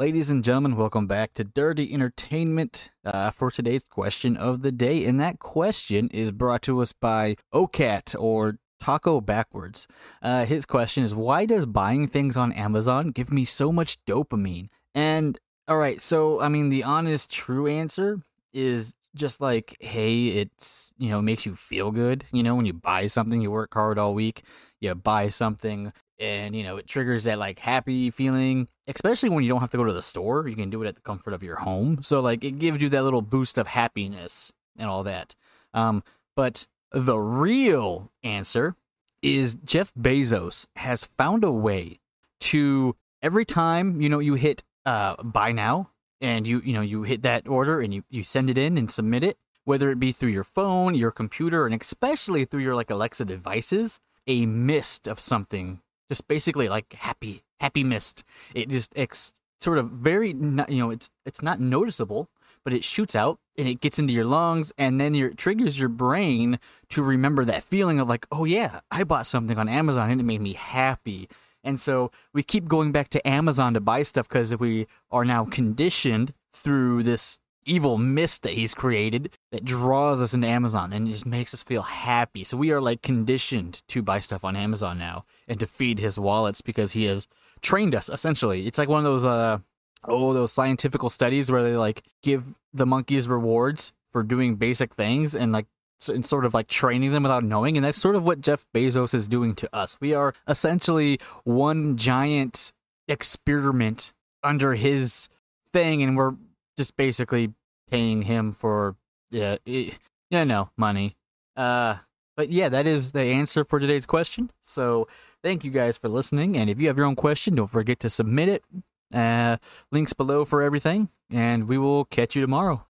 Ladies and gentlemen, welcome back to Dirty Entertainment uh, for today's question of the day. And that question is brought to us by OCAT or Taco Backwards. Uh, his question is Why does buying things on Amazon give me so much dopamine? And all right, so I mean, the honest, true answer is just like, hey, it's, you know, makes you feel good. You know, when you buy something, you work hard all week, you buy something, and, you know, it triggers that like happy feeling, especially when you don't have to go to the store. You can do it at the comfort of your home. So, like, it gives you that little boost of happiness and all that. Um, but the real answer is Jeff Bezos has found a way to every time, you know, you hit uh buy now and you you know you hit that order and you you send it in and submit it whether it be through your phone your computer and especially through your like alexa devices a mist of something just basically like happy happy mist. It just ex- sort of very you know it's it's not noticeable but it shoots out and it gets into your lungs and then your, it triggers your brain to remember that feeling of like oh yeah i bought something on amazon and it made me happy. And so we keep going back to Amazon to buy stuff because we are now conditioned through this evil mist that he's created that draws us into Amazon and just makes us feel happy. So we are like conditioned to buy stuff on Amazon now and to feed his wallets because he has trained us essentially. It's like one of those uh oh those scientific studies where they like give the monkeys rewards for doing basic things and like and sort of like training them without knowing. And that's sort of what Jeff Bezos is doing to us. We are essentially one giant experiment under his thing, and we're just basically paying him for yeah, yeah, no money. Uh, but yeah, that is the answer for today's question. So thank you guys for listening. And if you have your own question, don't forget to submit it. Uh, links below for everything, and we will catch you tomorrow.